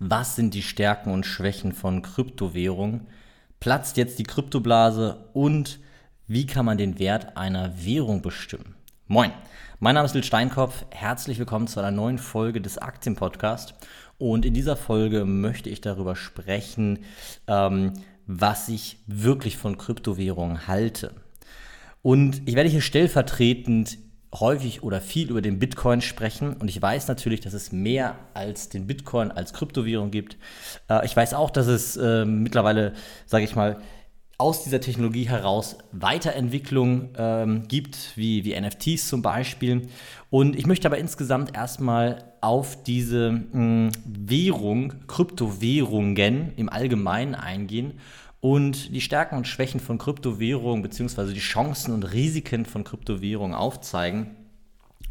Was sind die Stärken und Schwächen von Kryptowährungen? Platzt jetzt die Kryptoblase und wie kann man den Wert einer Währung bestimmen? Moin, mein Name ist Lil Steinkopf. Herzlich willkommen zu einer neuen Folge des Aktienpodcasts. Und in dieser Folge möchte ich darüber sprechen, ähm, was ich wirklich von Kryptowährungen halte. Und ich werde hier stellvertretend häufig oder viel über den Bitcoin sprechen und ich weiß natürlich, dass es mehr als den Bitcoin als Kryptowährung gibt. Äh, ich weiß auch, dass es äh, mittlerweile, sage ich mal, aus dieser Technologie heraus Weiterentwicklung ähm, gibt, wie, wie NFTs zum Beispiel. Und ich möchte aber insgesamt erstmal auf diese mh, Währung, Kryptowährungen im Allgemeinen eingehen und die Stärken und Schwächen von Kryptowährungen beziehungsweise die Chancen und Risiken von Kryptowährungen aufzeigen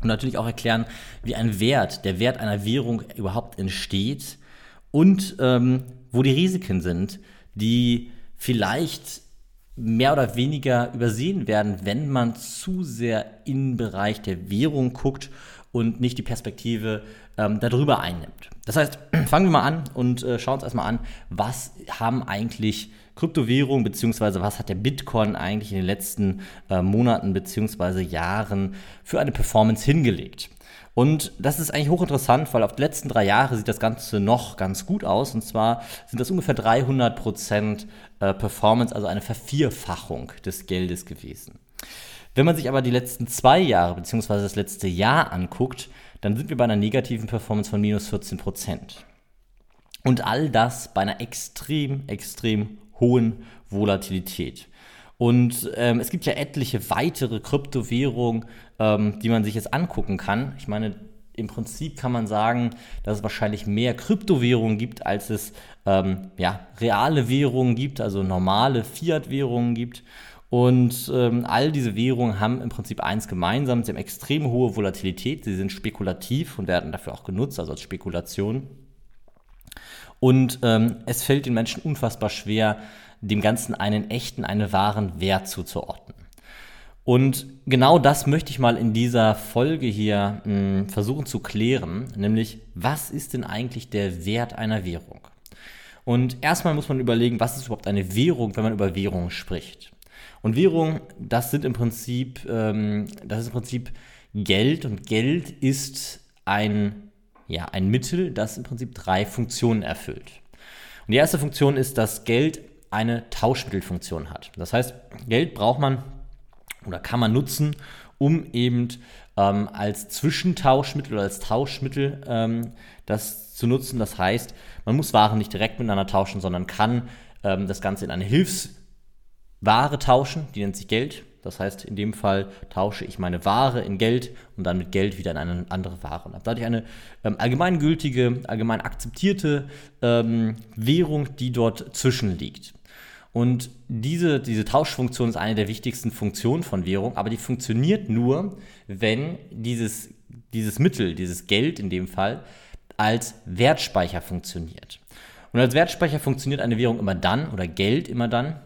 und natürlich auch erklären, wie ein Wert, der Wert einer Währung überhaupt entsteht und ähm, wo die Risiken sind, die vielleicht mehr oder weniger übersehen werden, wenn man zu sehr in den Bereich der Währung guckt und nicht die Perspektive ähm, darüber einnimmt. Das heißt, fangen wir mal an und äh, schauen uns erstmal an, was haben eigentlich Kryptowährungen beziehungsweise was hat der Bitcoin eigentlich in den letzten äh, Monaten beziehungsweise Jahren für eine Performance hingelegt. Und das ist eigentlich hochinteressant, weil auf die letzten drei Jahre sieht das Ganze noch ganz gut aus. Und zwar sind das ungefähr 300 Prozent äh, Performance, also eine Vervierfachung des Geldes gewesen. Wenn man sich aber die letzten zwei Jahre bzw. das letzte Jahr anguckt, dann sind wir bei einer negativen Performance von minus 14 Prozent. Und all das bei einer extrem, extrem hohen Volatilität. Und ähm, es gibt ja etliche weitere Kryptowährungen, ähm, die man sich jetzt angucken kann. Ich meine, im Prinzip kann man sagen, dass es wahrscheinlich mehr Kryptowährungen gibt, als es ähm, ja, reale Währungen gibt, also normale Fiat-Währungen gibt. Und ähm, all diese Währungen haben im Prinzip eins gemeinsam, sie haben extrem hohe Volatilität, sie sind spekulativ und werden dafür auch genutzt, also als Spekulation. Und ähm, es fällt den Menschen unfassbar schwer, dem Ganzen einen echten, einen wahren Wert zuzuordnen. Und genau das möchte ich mal in dieser Folge hier mh, hm, versuchen zu klären, nämlich was ist denn eigentlich der Wert einer Währung? Und erstmal muss man überlegen, was ist überhaupt eine Währung, wenn man über Währungen spricht. Und Währung, das sind im Prinzip, ähm, das ist im Prinzip Geld und Geld ist ein, ja, ein Mittel, das im Prinzip drei Funktionen erfüllt. Und die erste Funktion ist, dass Geld eine Tauschmittelfunktion hat. Das heißt, Geld braucht man oder kann man nutzen, um eben ähm, als Zwischentauschmittel oder als Tauschmittel ähm, das zu nutzen. Das heißt, man muss Waren nicht direkt miteinander tauschen, sondern kann ähm, das Ganze in eine Hilfs Ware tauschen, die nennt sich Geld. Das heißt, in dem Fall tausche ich meine Ware in Geld und dann mit Geld wieder in eine andere Ware. Und habe dadurch eine ähm, allgemeingültige, allgemein akzeptierte ähm, Währung, die dort zwischen liegt. Und diese, diese Tauschfunktion ist eine der wichtigsten Funktionen von Währung, aber die funktioniert nur, wenn dieses, dieses Mittel, dieses Geld in dem Fall, als Wertspeicher funktioniert. Und als Wertspeicher funktioniert eine Währung immer dann oder Geld immer dann,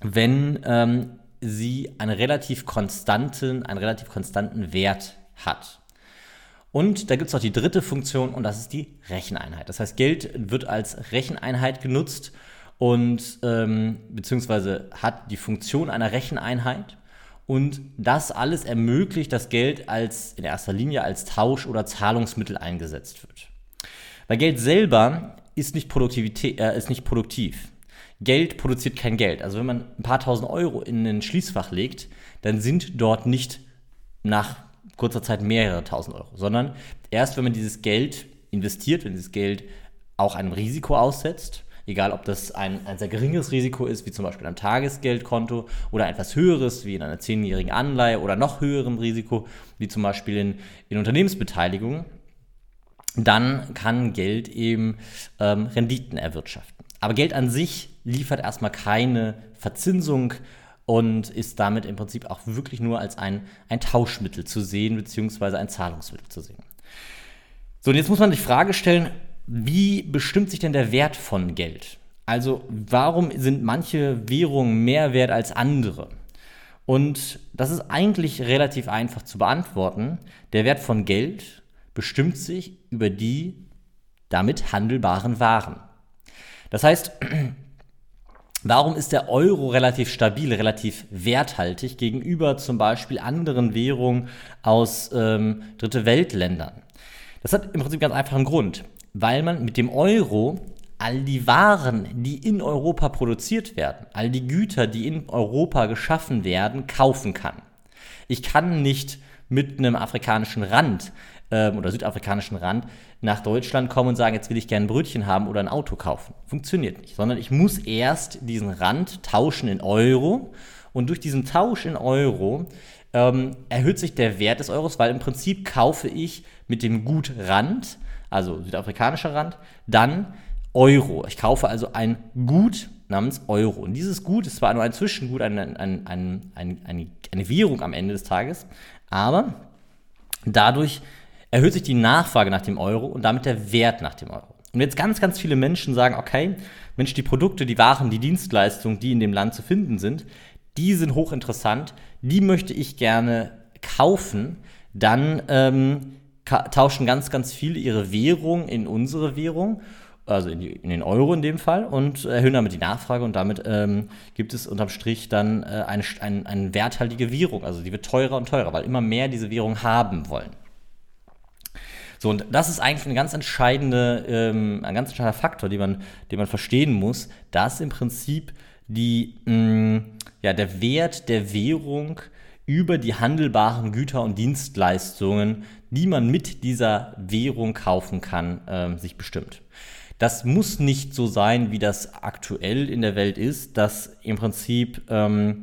wenn ähm, sie einen relativ konstanten, einen relativ konstanten Wert hat. Und da gibt es noch die dritte Funktion und das ist die Recheneinheit. Das heißt, Geld wird als Recheneinheit genutzt und ähm, beziehungsweise hat die Funktion einer Recheneinheit. Und das alles ermöglicht, dass Geld als in erster Linie als Tausch- oder Zahlungsmittel eingesetzt wird. Weil Geld selber ist nicht, Produktivität, äh, ist nicht produktiv. Geld produziert kein Geld. Also wenn man ein paar tausend Euro in ein Schließfach legt, dann sind dort nicht nach kurzer Zeit mehrere tausend Euro, sondern erst wenn man dieses Geld investiert, wenn dieses Geld auch einem Risiko aussetzt, egal ob das ein, ein sehr geringes Risiko ist, wie zum Beispiel ein Tagesgeldkonto, oder etwas höheres, wie in einer zehnjährigen Anleihe oder noch höherem Risiko, wie zum Beispiel in, in Unternehmensbeteiligung, dann kann Geld eben ähm, Renditen erwirtschaften. Aber Geld an sich liefert erstmal keine Verzinsung und ist damit im Prinzip auch wirklich nur als ein, ein Tauschmittel zu sehen, beziehungsweise ein Zahlungsmittel zu sehen. So, und jetzt muss man die Frage stellen, wie bestimmt sich denn der Wert von Geld? Also warum sind manche Währungen mehr wert als andere? Und das ist eigentlich relativ einfach zu beantworten. Der Wert von Geld bestimmt sich über die damit handelbaren Waren. Das heißt, Warum ist der Euro relativ stabil, relativ werthaltig gegenüber zum Beispiel anderen Währungen aus ähm, Dritte Weltländern? Das hat im Prinzip ganz einfach einen Grund, weil man mit dem Euro all die Waren, die in Europa produziert werden, all die Güter, die in Europa geschaffen werden, kaufen kann. Ich kann nicht mit einem afrikanischen Rand ähm, oder südafrikanischen Rand nach Deutschland kommen und sagen, jetzt will ich gerne ein Brötchen haben oder ein Auto kaufen. Funktioniert nicht, sondern ich muss erst diesen Rand tauschen in Euro und durch diesen Tausch in Euro ähm, erhöht sich der Wert des Euros, weil im Prinzip kaufe ich mit dem Gut Rand, also südafrikanischer Rand, dann Euro. Ich kaufe also ein Gut namens Euro. Und dieses Gut ist zwar nur ein Zwischengut, eine, eine, eine, eine Währung am Ende des Tages, aber dadurch erhöht sich die Nachfrage nach dem Euro und damit der Wert nach dem Euro. Und jetzt ganz, ganz viele Menschen sagen, okay, Mensch, die Produkte, die Waren, die Dienstleistungen, die in dem Land zu finden sind, die sind hochinteressant, die möchte ich gerne kaufen, dann ähm, tauschen ganz, ganz viele ihre Währung in unsere Währung, also in, die, in, den Euro in dem Fall, und erhöhen damit die Nachfrage und damit ähm, gibt es unterm Strich dann äh, eine, eine, eine werthaltige Währung. Also die wird teurer und teurer, weil immer mehr diese Währung haben wollen. So, und das ist eigentlich ein ganz entscheidende, ähm, ein ganz entscheidender Faktor, den man, den man verstehen muss, dass im Prinzip die, mh, mm, ja, der Wert der Währung über die handelbaren Güter und Dienstleistungen, die man mit dieser Währung kaufen kann, äh, sich bestimmt. Das muss nicht so sein, wie das aktuell in der Welt ist, dass im Prinzip ähm,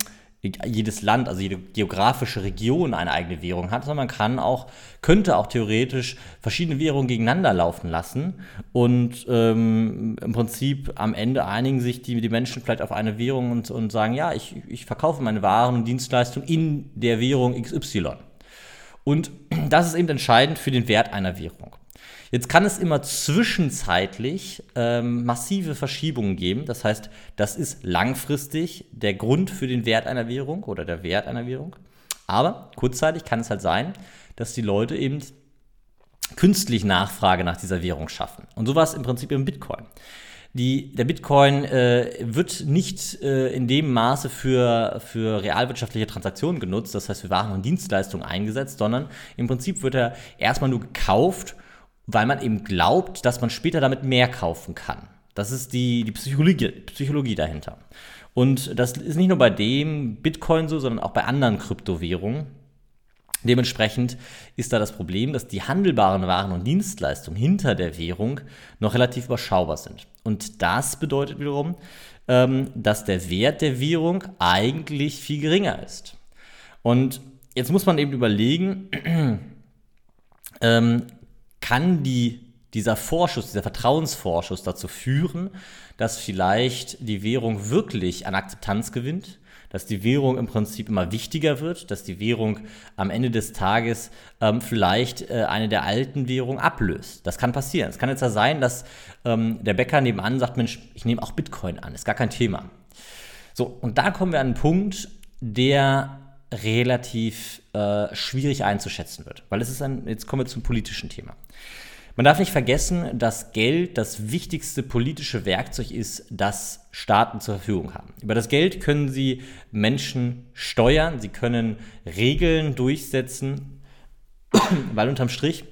jedes Land, also jede geografische Region eine eigene Währung hat, sondern man kann auch, könnte auch theoretisch verschiedene Währungen gegeneinander laufen lassen und ähm, im Prinzip am Ende einigen sich die, die Menschen vielleicht auf eine Währung und, und sagen, ja, ich, ich verkaufe meine Waren und Dienstleistungen in der Währung XY. Und das ist eben entscheidend für den Wert einer Währung. Jetzt kann es immer zwischenzeitlich ähm, massive Verschiebungen geben. Das heißt, das ist langfristig der Grund für den Wert einer Währung oder der Wert einer Währung. Aber kurzzeitig kann es halt sein, dass die Leute eben künstlich Nachfrage nach dieser Währung schaffen. Und so war es im Prinzip im Bitcoin. Die, der Bitcoin äh, wird nicht äh, in dem Maße für, für realwirtschaftliche Transaktionen genutzt, das heißt für Waren und Dienstleistungen eingesetzt, sondern im Prinzip wird er erstmal nur gekauft weil man eben glaubt, dass man später damit mehr kaufen kann. Das ist die, die Psychologie, Psychologie dahinter. Und das ist nicht nur bei dem Bitcoin so, sondern auch bei anderen Kryptowährungen. Dementsprechend ist da das Problem, dass die handelbaren Waren und Dienstleistungen hinter der Währung noch relativ überschaubar sind. Und das bedeutet wiederum, ähm, dass der Wert der Währung eigentlich viel geringer ist. Und jetzt muss man eben überlegen, ähm, kann die, dieser Vorschuss, dieser Vertrauensvorschuss dazu führen, dass vielleicht die Währung wirklich an Akzeptanz gewinnt, dass die Währung im Prinzip immer wichtiger wird, dass die Währung am Ende des Tages ähm, vielleicht äh, eine der alten Währungen ablöst. Das kann passieren. Es kann jetzt ja sein, dass ähm, der Bäcker nebenan sagt, Mensch, ich nehme auch Bitcoin an, ist gar kein Thema. So, und da kommen wir an einen Punkt, der relativ äh, schwierig einzuschätzen wird. Weil es ist ein, jetzt kommen wir zum politischen Thema. Man darf nicht vergessen, dass Geld das wichtigste politische Werkzeug ist, das Staaten zur Verfügung haben. Über das Geld können sie Menschen steuern, sie können Regeln durchsetzen, weil unterm Strich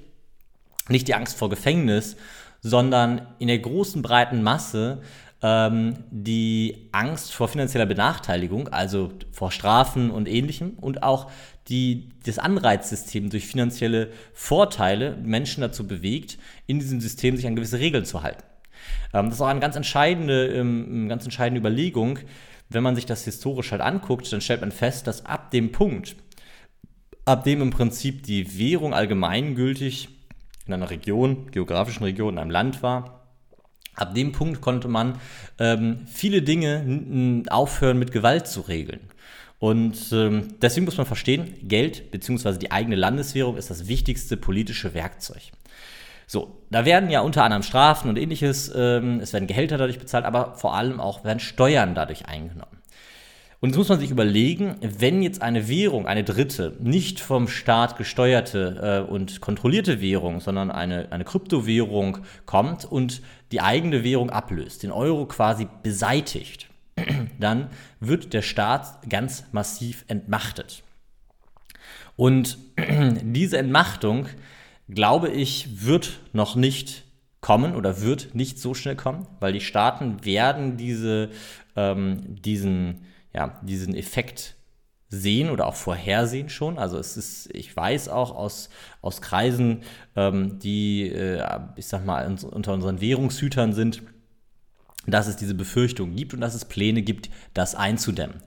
nicht die Angst vor Gefängnis, sondern in der großen breiten Masse ähm, die Angst vor finanzieller Benachteiligung, also vor Strafen und ähnlichem und auch die, das Anreizsystem durch finanzielle Vorteile Menschen dazu bewegt, in diesem System sich an gewisse Regeln zu halten. Ähm, das ist auch eine ganz entscheidende, ähm, ganz entscheidende Überlegung. Wenn man sich das historisch halt anguckt, dann stellt man fest, dass ab dem Punkt, ab dem im Prinzip die Währung allgemeingültig in einer Region, geografischen Region, in einem Land war, Ab dem Punkt konnte man ähm, viele Dinge aufhören mit Gewalt zu regeln. Und ähm, deswegen muss man verstehen, Geld bzw. die eigene Landeswährung ist das wichtigste politische Werkzeug. So, da werden ja unter anderem Strafen und ähnliches, ähm, es werden Gehälter dadurch bezahlt, aber vor allem auch werden Steuern dadurch eingenommen. Und jetzt muss man sich überlegen, wenn jetzt eine Währung, eine dritte, nicht vom Staat gesteuerte äh, und kontrollierte Währung, sondern eine, eine Kryptowährung kommt und die eigene Währung ablöst, den Euro quasi beseitigt, dann wird der Staat ganz massiv entmachtet. Und diese Entmachtung, glaube ich, wird noch nicht kommen oder wird nicht so schnell kommen, weil die Staaten werden diese, ähm, diesen ja, diesen Effekt sehen oder auch vorhersehen schon. Also es ist, ich weiß auch aus, aus Kreisen, ähm, die, äh, ich sag mal, unter unseren Währungshütern sind, dass es diese Befürchtung gibt und dass es Pläne gibt, das einzudämmen.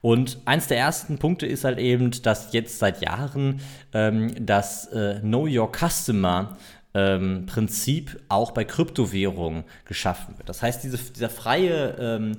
Und eins der ersten Punkte ist halt eben, dass jetzt seit Jahren ähm, das äh, Know Your Customer ähm, Prinzip auch bei Kryptowährungen geschaffen wird. Das heißt, diese, dieser freie ähm,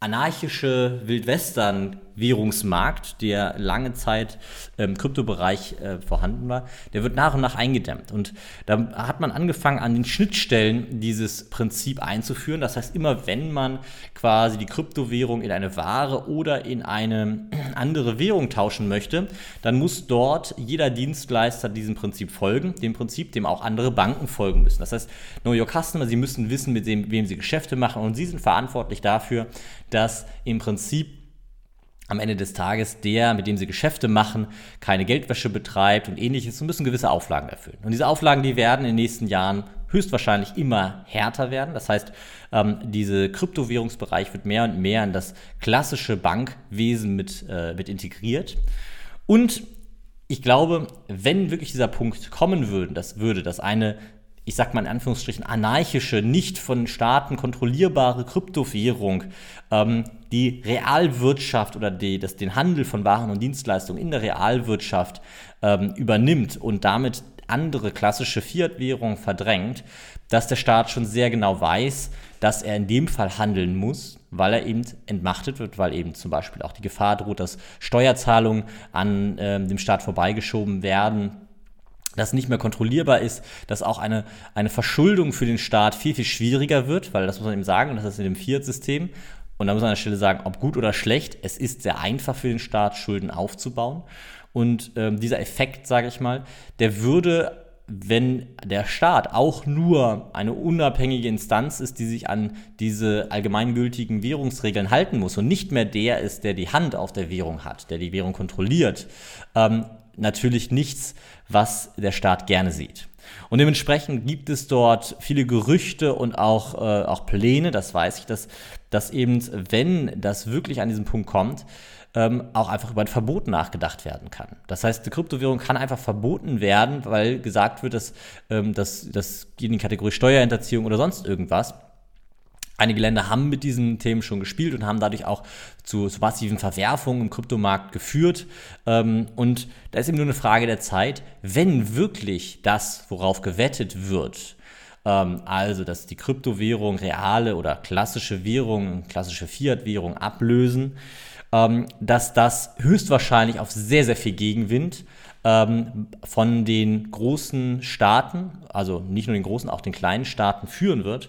anarchische Wildwestern Währungsmarkt, der lange Zeit im Kryptobereich äh, vorhanden war, der wird nach und nach eingedämmt. Und da hat man angefangen, an den Schnittstellen dieses Prinzip einzuführen. Das heißt, immer wenn man quasi die Kryptowährung in eine Ware oder in eine andere Währung tauschen möchte, dann muss dort jeder Dienstleister diesem Prinzip folgen, dem Prinzip, dem auch andere Banken folgen müssen. Das heißt, Know Your Customer, Sie müssen wissen, mit wem Sie Geschäfte machen und Sie sind verantwortlich dafür, dass im Prinzip am Ende des Tages der, mit dem sie Geschäfte machen, keine Geldwäsche betreibt und ähnliches und müssen gewisse Auflagen erfüllen. Und diese Auflagen, die werden in den nächsten Jahren höchstwahrscheinlich immer härter werden. Das heißt, ähm, dieser Kryptowährungsbereich wird mehr und mehr in das klassische Bankwesen mit, äh, mit integriert. Und ich glaube, wenn wirklich dieser Punkt kommen würde, das würde, dass eine ich sag mal in Anführungsstrichen, anarchische, nicht von Staaten kontrollierbare Kryptowährung ähm, die Realwirtschaft oder die, das, den Handel von Waren und Dienstleistungen in der Realwirtschaft ähm, übernimmt und damit andere klassische Fiat-Währungen verdrängt, dass der Staat schon sehr genau weiß, dass er in dem Fall handeln muss, weil er eben entmachtet wird, weil eben zum Beispiel auch die Gefahr droht, dass Steuerzahlungen an äh, dem Staat vorbeigeschoben werden das nicht mehr kontrollierbar ist, dass auch eine, eine Verschuldung für den Staat viel, viel schwieriger wird, weil das muss man eben sagen, das ist in dem Fiat-System. Und da muss man an der Stelle sagen, ob gut oder schlecht, es ist sehr einfach für den Staat, Schulden aufzubauen. Und ähm, dieser Effekt, sage ich mal, der würde, wenn der Staat auch nur eine unabhängige Instanz ist, die sich an diese allgemeingültigen Währungsregeln halten muss und nicht mehr der ist, der die Hand auf der Währung hat, der die Währung kontrolliert, ähm, natürlich nichts, was der Staat gerne sieht. Und dementsprechend gibt es dort viele Gerüchte und auch, äh, auch Pläne, das weiß ich, dass, dass eben, wenn das wirklich an diesen Punkt kommt, ähm, auch einfach über ein Verbot nachgedacht werden kann. Das heißt, die Kryptowährung kann einfach verboten werden, weil gesagt wird, dass ähm, das, das geht in die Kategorie Steuerhinterziehung oder sonst irgendwas. Einige Länder haben mit diesen Themen schon gespielt und haben dadurch auch zu, zu massiven Verwerfungen im Kryptomarkt geführt. Ähm, und da ist eben nur eine Frage der Zeit, wenn wirklich das, worauf gewettet wird, ähm, also dass die Kryptowährung reale oder klassische Währungen, klassische Fiat-Währung ablösen, ähm, dass das höchstwahrscheinlich auf sehr, sehr viel Gegenwind von den großen Staaten, also nicht nur den großen, auch den kleinen Staaten führen wird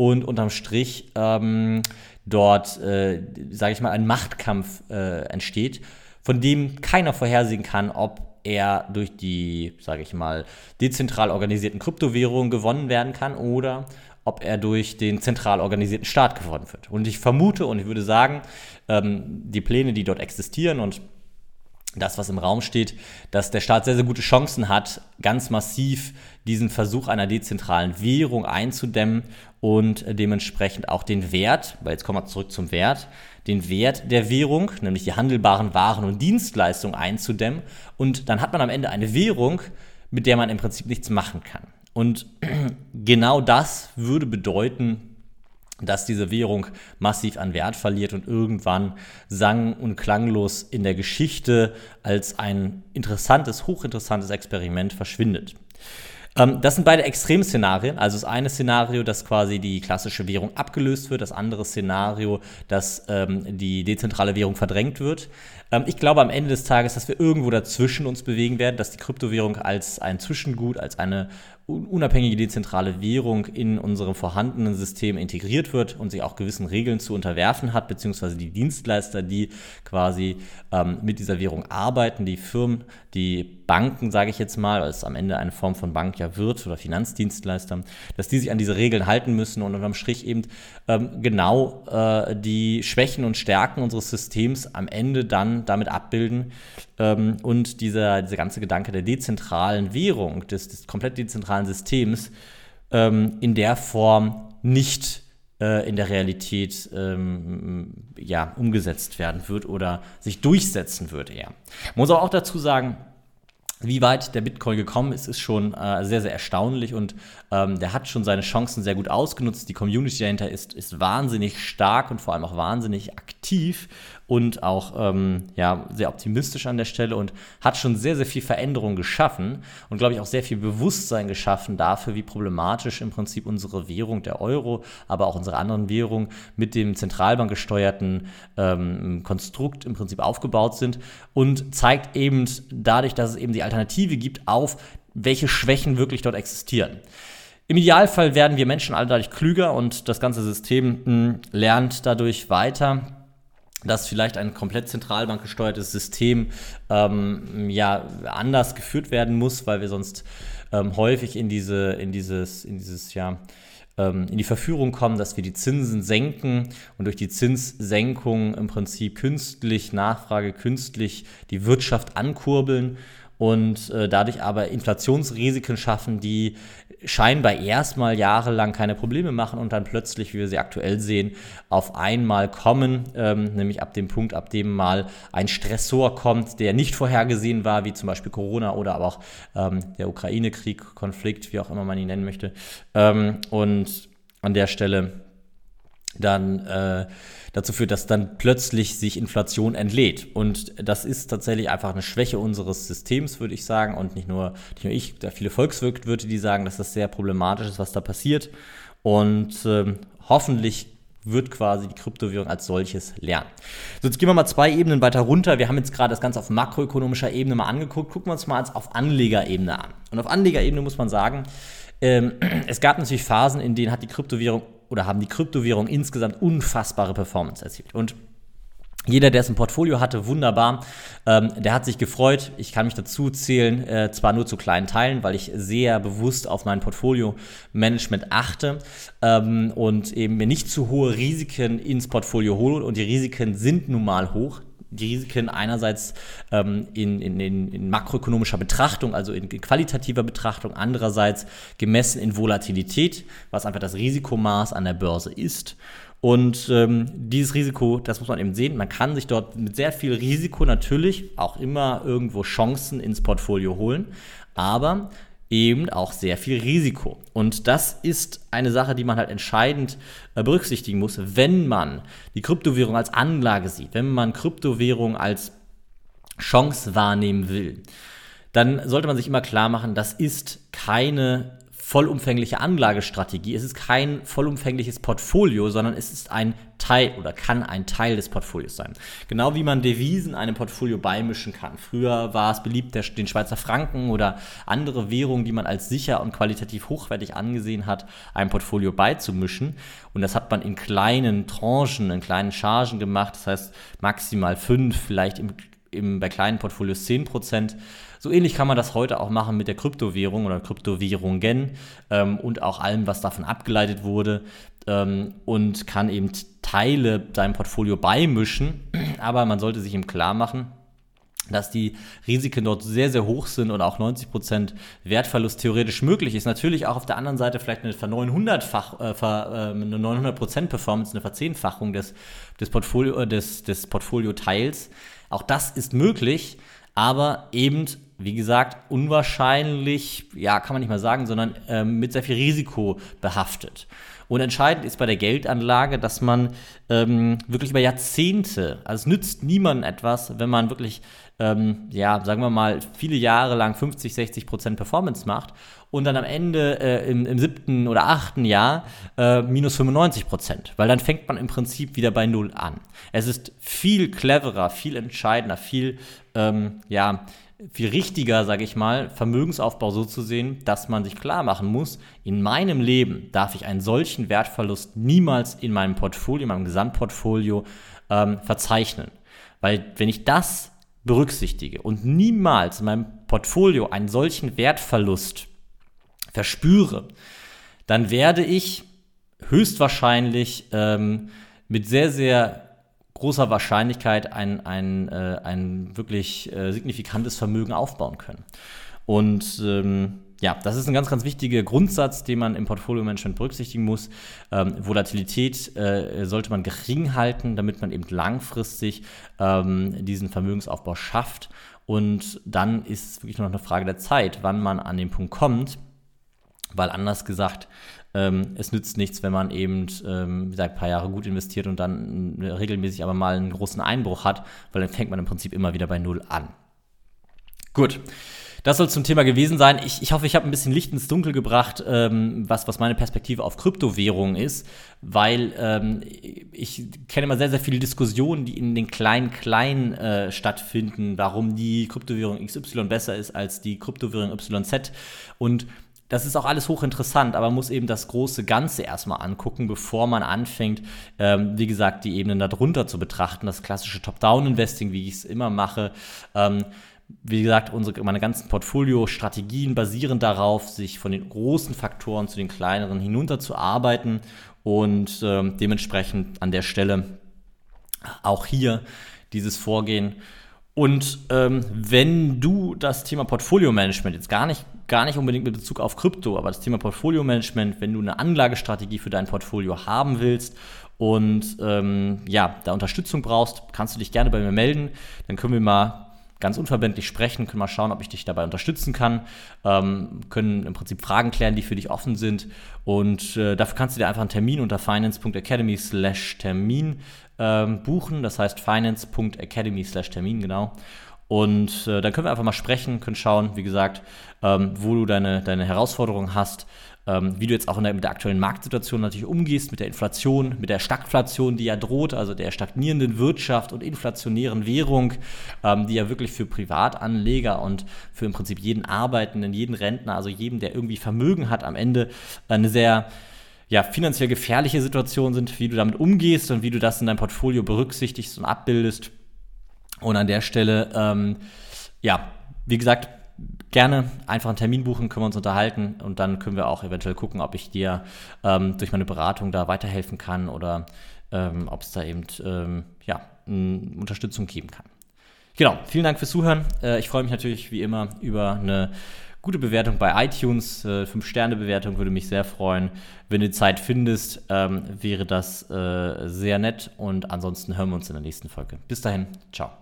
und unterm Strich ähm, dort, äh, sage ich mal, ein Machtkampf äh, entsteht, von dem keiner vorhersehen kann, ob er durch die, sage ich mal, dezentral organisierten Kryptowährungen gewonnen werden kann oder ob er durch den zentral organisierten Staat gewonnen wird. Und ich vermute und ich würde sagen, ähm, die Pläne, die dort existieren und das, was im Raum steht, dass der Staat sehr, sehr gute Chancen hat, ganz massiv diesen Versuch einer dezentralen Währung einzudämmen und dementsprechend auch den Wert, weil jetzt kommen wir zurück zum Wert, den Wert der Währung, nämlich die handelbaren Waren und Dienstleistungen einzudämmen. Und dann hat man am Ende eine Währung, mit der man im Prinzip nichts machen kann. Und genau das würde bedeuten, dass diese Währung massiv an Wert verliert und irgendwann sang- und klanglos in der Geschichte als ein interessantes, hochinteressantes Experiment verschwindet. Ähm, das sind beide Extremszenarien. Also das eine Szenario, dass quasi die klassische Währung abgelöst wird, das andere Szenario, dass ähm, die dezentrale Währung verdrängt wird. Ähm, ich glaube am Ende des Tages, dass wir irgendwo dazwischen uns bewegen werden, dass die Kryptowährung als ein Zwischengut, als eine unabhängige dezentrale Währung in unserem vorhandenen System integriert wird und sich auch gewissen Regeln zu unterwerfen hat, beziehungsweise die Dienstleister, die quasi ähm, mit dieser Währung arbeiten, die Firmen, die Banken, sage ich jetzt mal, weil es am Ende eine Form von Bank ja wird oder Finanzdienstleister, dass die sich an diese Regeln halten müssen und unterm Strich eben ähm, genau äh, die Schwächen und Stärken unseres Systems am Ende dann damit abbilden ähm, und dieser, dieser ganze Gedanke der dezentralen Währung, des, des komplett dezentralen Systems ähm, in der Form nicht äh, in der Realität ähm, ja, umgesetzt werden wird oder sich durchsetzen wird eher. Man muss auch dazu sagen, wie weit der Bitcoin gekommen ist, ist schon äh, sehr, sehr erstaunlich und ähm, der hat schon seine Chancen sehr gut ausgenutzt. Die Community dahinter ist, ist wahnsinnig stark und vor allem auch wahnsinnig aktiv und auch ähm, ja, sehr optimistisch an der Stelle und hat schon sehr, sehr viel Veränderung geschaffen und, glaube ich, auch sehr viel Bewusstsein geschaffen dafür, wie problematisch im Prinzip unsere Währung, der Euro, aber auch unsere anderen Währungen mit dem zentralbankgesteuerten ähm, Konstrukt im Prinzip aufgebaut sind und zeigt eben dadurch, dass es eben die Alternative gibt, auf, welche Schwächen wirklich dort existieren. Im Idealfall werden wir Menschen alle dadurch klüger und das ganze System mh, hm, lernt dadurch weiter dass vielleicht ein komplett zentralbankgesteuertes System ähm, ja anders geführt werden muss, weil wir sonst ähm, häufig in diese, in dieses, in dieses, ja, ähm, in die Verführung kommen, dass wir die Zinsen senken und durch die Zinssenkung im Prinzip künstlich Nachfrage, künstlich die Wirtschaft ankurbeln und äh, dadurch aber Inflationsrisiken schaffen, die scheinbar erstmal jahrelang keine Probleme machen und dann plötzlich, wie wir sie aktuell sehen, auf einmal kommen, ähm, nämlich ab dem Punkt, ab dem mal ein Stressor kommt, der nicht vorhergesehen war, wie zum Beispiel Corona oder aber auch ähm, der Ukraine-Krieg, Konflikt, wie auch immer man ihn nennen möchte. Ähm, und an der Stelle dann äh, dazu führt, dass dann plötzlich sich Inflation entlädt. Und das ist tatsächlich einfach eine Schwäche unseres Systems, würde ich sagen. Und nicht nur, nicht nur ich, da viele Volkswirte, die sagen, dass das sehr problematisch ist, was da passiert. Und ähm, hoffentlich wird quasi die Kryptowährung als solches lernen. So, jetzt gehen wir mal zwei Ebenen weiter runter. Wir haben jetzt gerade das Ganze auf makroökonomischer Ebene mal angeguckt. Gucken wir uns mal auf Anlegerebene an. Und auf Anlegerebene muss man sagen, ähm, es gab natürlich Phasen, in denen hat die Kryptowährung oder haben die Kryptowährungen insgesamt unfassbare Performance erzielt. Und jeder, der es im Portfolio hatte, wunderbar. Ähm, der hat sich gefreut. Ich kann mich dazu zählen, äh, zwar nur zu kleinen Teilen, weil ich sehr bewusst auf mein Portfolio-Management achte ähm, und eben mir nicht zu hohe Risiken ins Portfolio hole. Und die Risiken sind nun mal hoch die Risiken einerseits ähm, in, in, in, in, makroökonomischer Betrachtung, also in qualitativer Betrachtung, andererseits gemessen in Volatilität, was einfach das Risikomaß an der Börse ist. Und ähm, dieses Risiko, das muss man eben sehen, man kann sich dort mit sehr viel Risiko natürlich auch immer irgendwo Chancen ins Portfolio holen, aber eben auch sehr viel Risiko. Und das ist eine Sache, die man halt entscheidend äh, berücksichtigen muss, wenn man die Kryptowährung als Anlage sieht, wenn man Kryptowährung als Chance wahrnehmen will. Dann sollte man sich immer klar machen, das ist keine vollumfängliche Anlagestrategie. Es ist kein vollumfängliches Portfolio, sondern es ist ein Teil oder kann ein Teil des Portfolios sein. Genau wie man Devisen einem Portfolio beimischen kann. Früher war es beliebt, den Schweizer Franken oder andere Währungen, die man als sicher und qualitativ hochwertig angesehen hat, einem Portfolio beizumischen. Und das hat man in kleinen Tranchen, in kleinen Chargen gemacht. Das heißt maximal fünf, vielleicht im, im, bei kleinen Portfolios zehn Prozent. So ähnlich kann man das heute auch machen mit der Kryptowährung oder Kryptowährungen ähm, und auch allem, was davon abgeleitet wurde ähm, und kann eben Teile seinem Portfolio beimischen. Aber man sollte sich eben klar machen, dass die Risiken dort sehr, sehr hoch sind und auch 90% Wertverlust theoretisch möglich ist. Natürlich auch auf der anderen Seite vielleicht eine 900-fach, äh, äh eine 900% Performance, eine Verzehnfachung des, des, Portfolio, äh, des, des Portfolio-Teils. Auch das ist möglich, aber eben wie gesagt, unwahrscheinlich, ja, kann man nicht mal sagen, sondern ähm, mit sehr viel Risiko behaftet. Und entscheidend ist bei der Geldanlage, dass man ähm, wirklich über Jahrzehnte, also es nützt niemandem etwas, wenn man wirklich, ähm, ja, sagen wir mal, viele Jahre lang 50, 60 Prozent Performance macht und dann am Ende äh, im, im, siebten oder achten Jahr äh, minus 95 Prozent, weil dann fängt man im Prinzip wieder bei Null an. Es ist viel cleverer, viel entscheidender, viel, ähm, ja, viel richtiger, sage ich mal, Vermögensaufbau so zu sehen, dass man sich klar machen muss, in meinem Leben darf ich einen solchen Wertverlust niemals in meinem Portfolio, in meinem Gesamtportfolio ähm, verzeichnen. Weil wenn ich das berücksichtige und niemals in meinem Portfolio einen solchen Wertverlust verspüre, dann werde ich höchstwahrscheinlich ähm, mit sehr, sehr großer Wahrscheinlichkeit ein, ein, äh, ein wirklich äh, signifikantes Vermögen aufbauen können. Und ähm, ja, das ist ein ganz, ganz wichtiger Grundsatz, den man im Portfolio-Management berücksichtigen muss. Ähm, Volatilität äh, sollte man gering halten, damit man eben langfristig ähm, diesen Vermögensaufbau schafft. Und dann ist es wirklich nur noch eine Frage der Zeit, wann man an den Punkt kommt, weil anders gesagt, ähm, es nützt nichts, wenn man eben, ähm, gesagt, ein paar Jahre gut investiert und dann regelmäßig aber mal einen großen Einbruch hat, weil dann fängt man im Prinzip immer wieder bei Null an. Gut. Das soll zum Thema gewesen sein. Ich, ich hoffe, ich habe ein bisschen Licht ins Dunkel gebracht, ähm, was, was meine Perspektive auf Kryptowährungen ist, weil ähm, ich kenne immer sehr, sehr viele Diskussionen, die in den kleinen, kleinen äh, stattfinden, warum die Kryptowährung XY besser ist als die Kryptowährung YZ. Und das ist auch alles hochinteressant, aber man muss eben das große Ganze erstmal angucken, bevor man anfängt, ähm, wie gesagt, die Ebenen darunter zu betrachten. Das klassische Top-Down-Investing, wie ich es immer mache. Ähm, wie gesagt, unsere, meine ganzen Portfolio-Strategien basieren darauf, sich von den großen Faktoren zu den kleineren hinunterzuarbeiten und ähm, dementsprechend an der Stelle auch hier dieses Vorgehen. Und ähm, wenn du das Thema Portfolio-Management jetzt gar nicht gar nicht unbedingt mit Bezug auf Krypto, aber das Thema Portfolio-Management, wenn du eine Anlagestrategie für dein Portfolio haben willst und ähm, ja, da Unterstützung brauchst, kannst du dich gerne bei mir melden. Dann können wir mal ganz unverbindlich sprechen, können mal schauen, ob ich dich dabei unterstützen kann, ähm, können im Prinzip Fragen klären, die für dich offen sind und äh, dafür kannst du dir einfach einen Termin unter finance.academy slash Termin ähm, buchen, das heißt finance.academy slash Termin, genau. Und äh, dann können wir einfach mal sprechen, können schauen, wie gesagt, ähm, wo du deine, deine Herausforderungen hast, ähm, wie du jetzt auch der, mit der aktuellen Marktsituation natürlich umgehst, mit der Inflation, mit der Stagflation, die ja droht, also der stagnierenden Wirtschaft und inflationären Währung, ähm, die ja wirklich für Privatanleger und für im Prinzip jeden Arbeitenden, jeden Rentner, also jedem, der irgendwie Vermögen hat, am Ende eine sehr ja, finanziell gefährliche Situation sind, wie du damit umgehst und wie du das in deinem Portfolio berücksichtigst und abbildest. Und an der Stelle, ähm, ja, wie gesagt, gerne einfach einen Termin buchen, können wir uns unterhalten und dann können wir auch eventuell gucken, ob ich dir ähm, durch meine Beratung da weiterhelfen kann oder ähm, ob es da eben ähm, ja, Unterstützung geben kann. Genau, vielen Dank fürs Zuhören. Äh, ich freue mich natürlich wie immer über eine gute Bewertung bei iTunes. Äh, 5-Sterne-Bewertung würde mich sehr freuen. Wenn du Zeit findest, ähm, wäre das äh, sehr nett. Und ansonsten hören wir uns in der nächsten Folge. Bis dahin, ciao.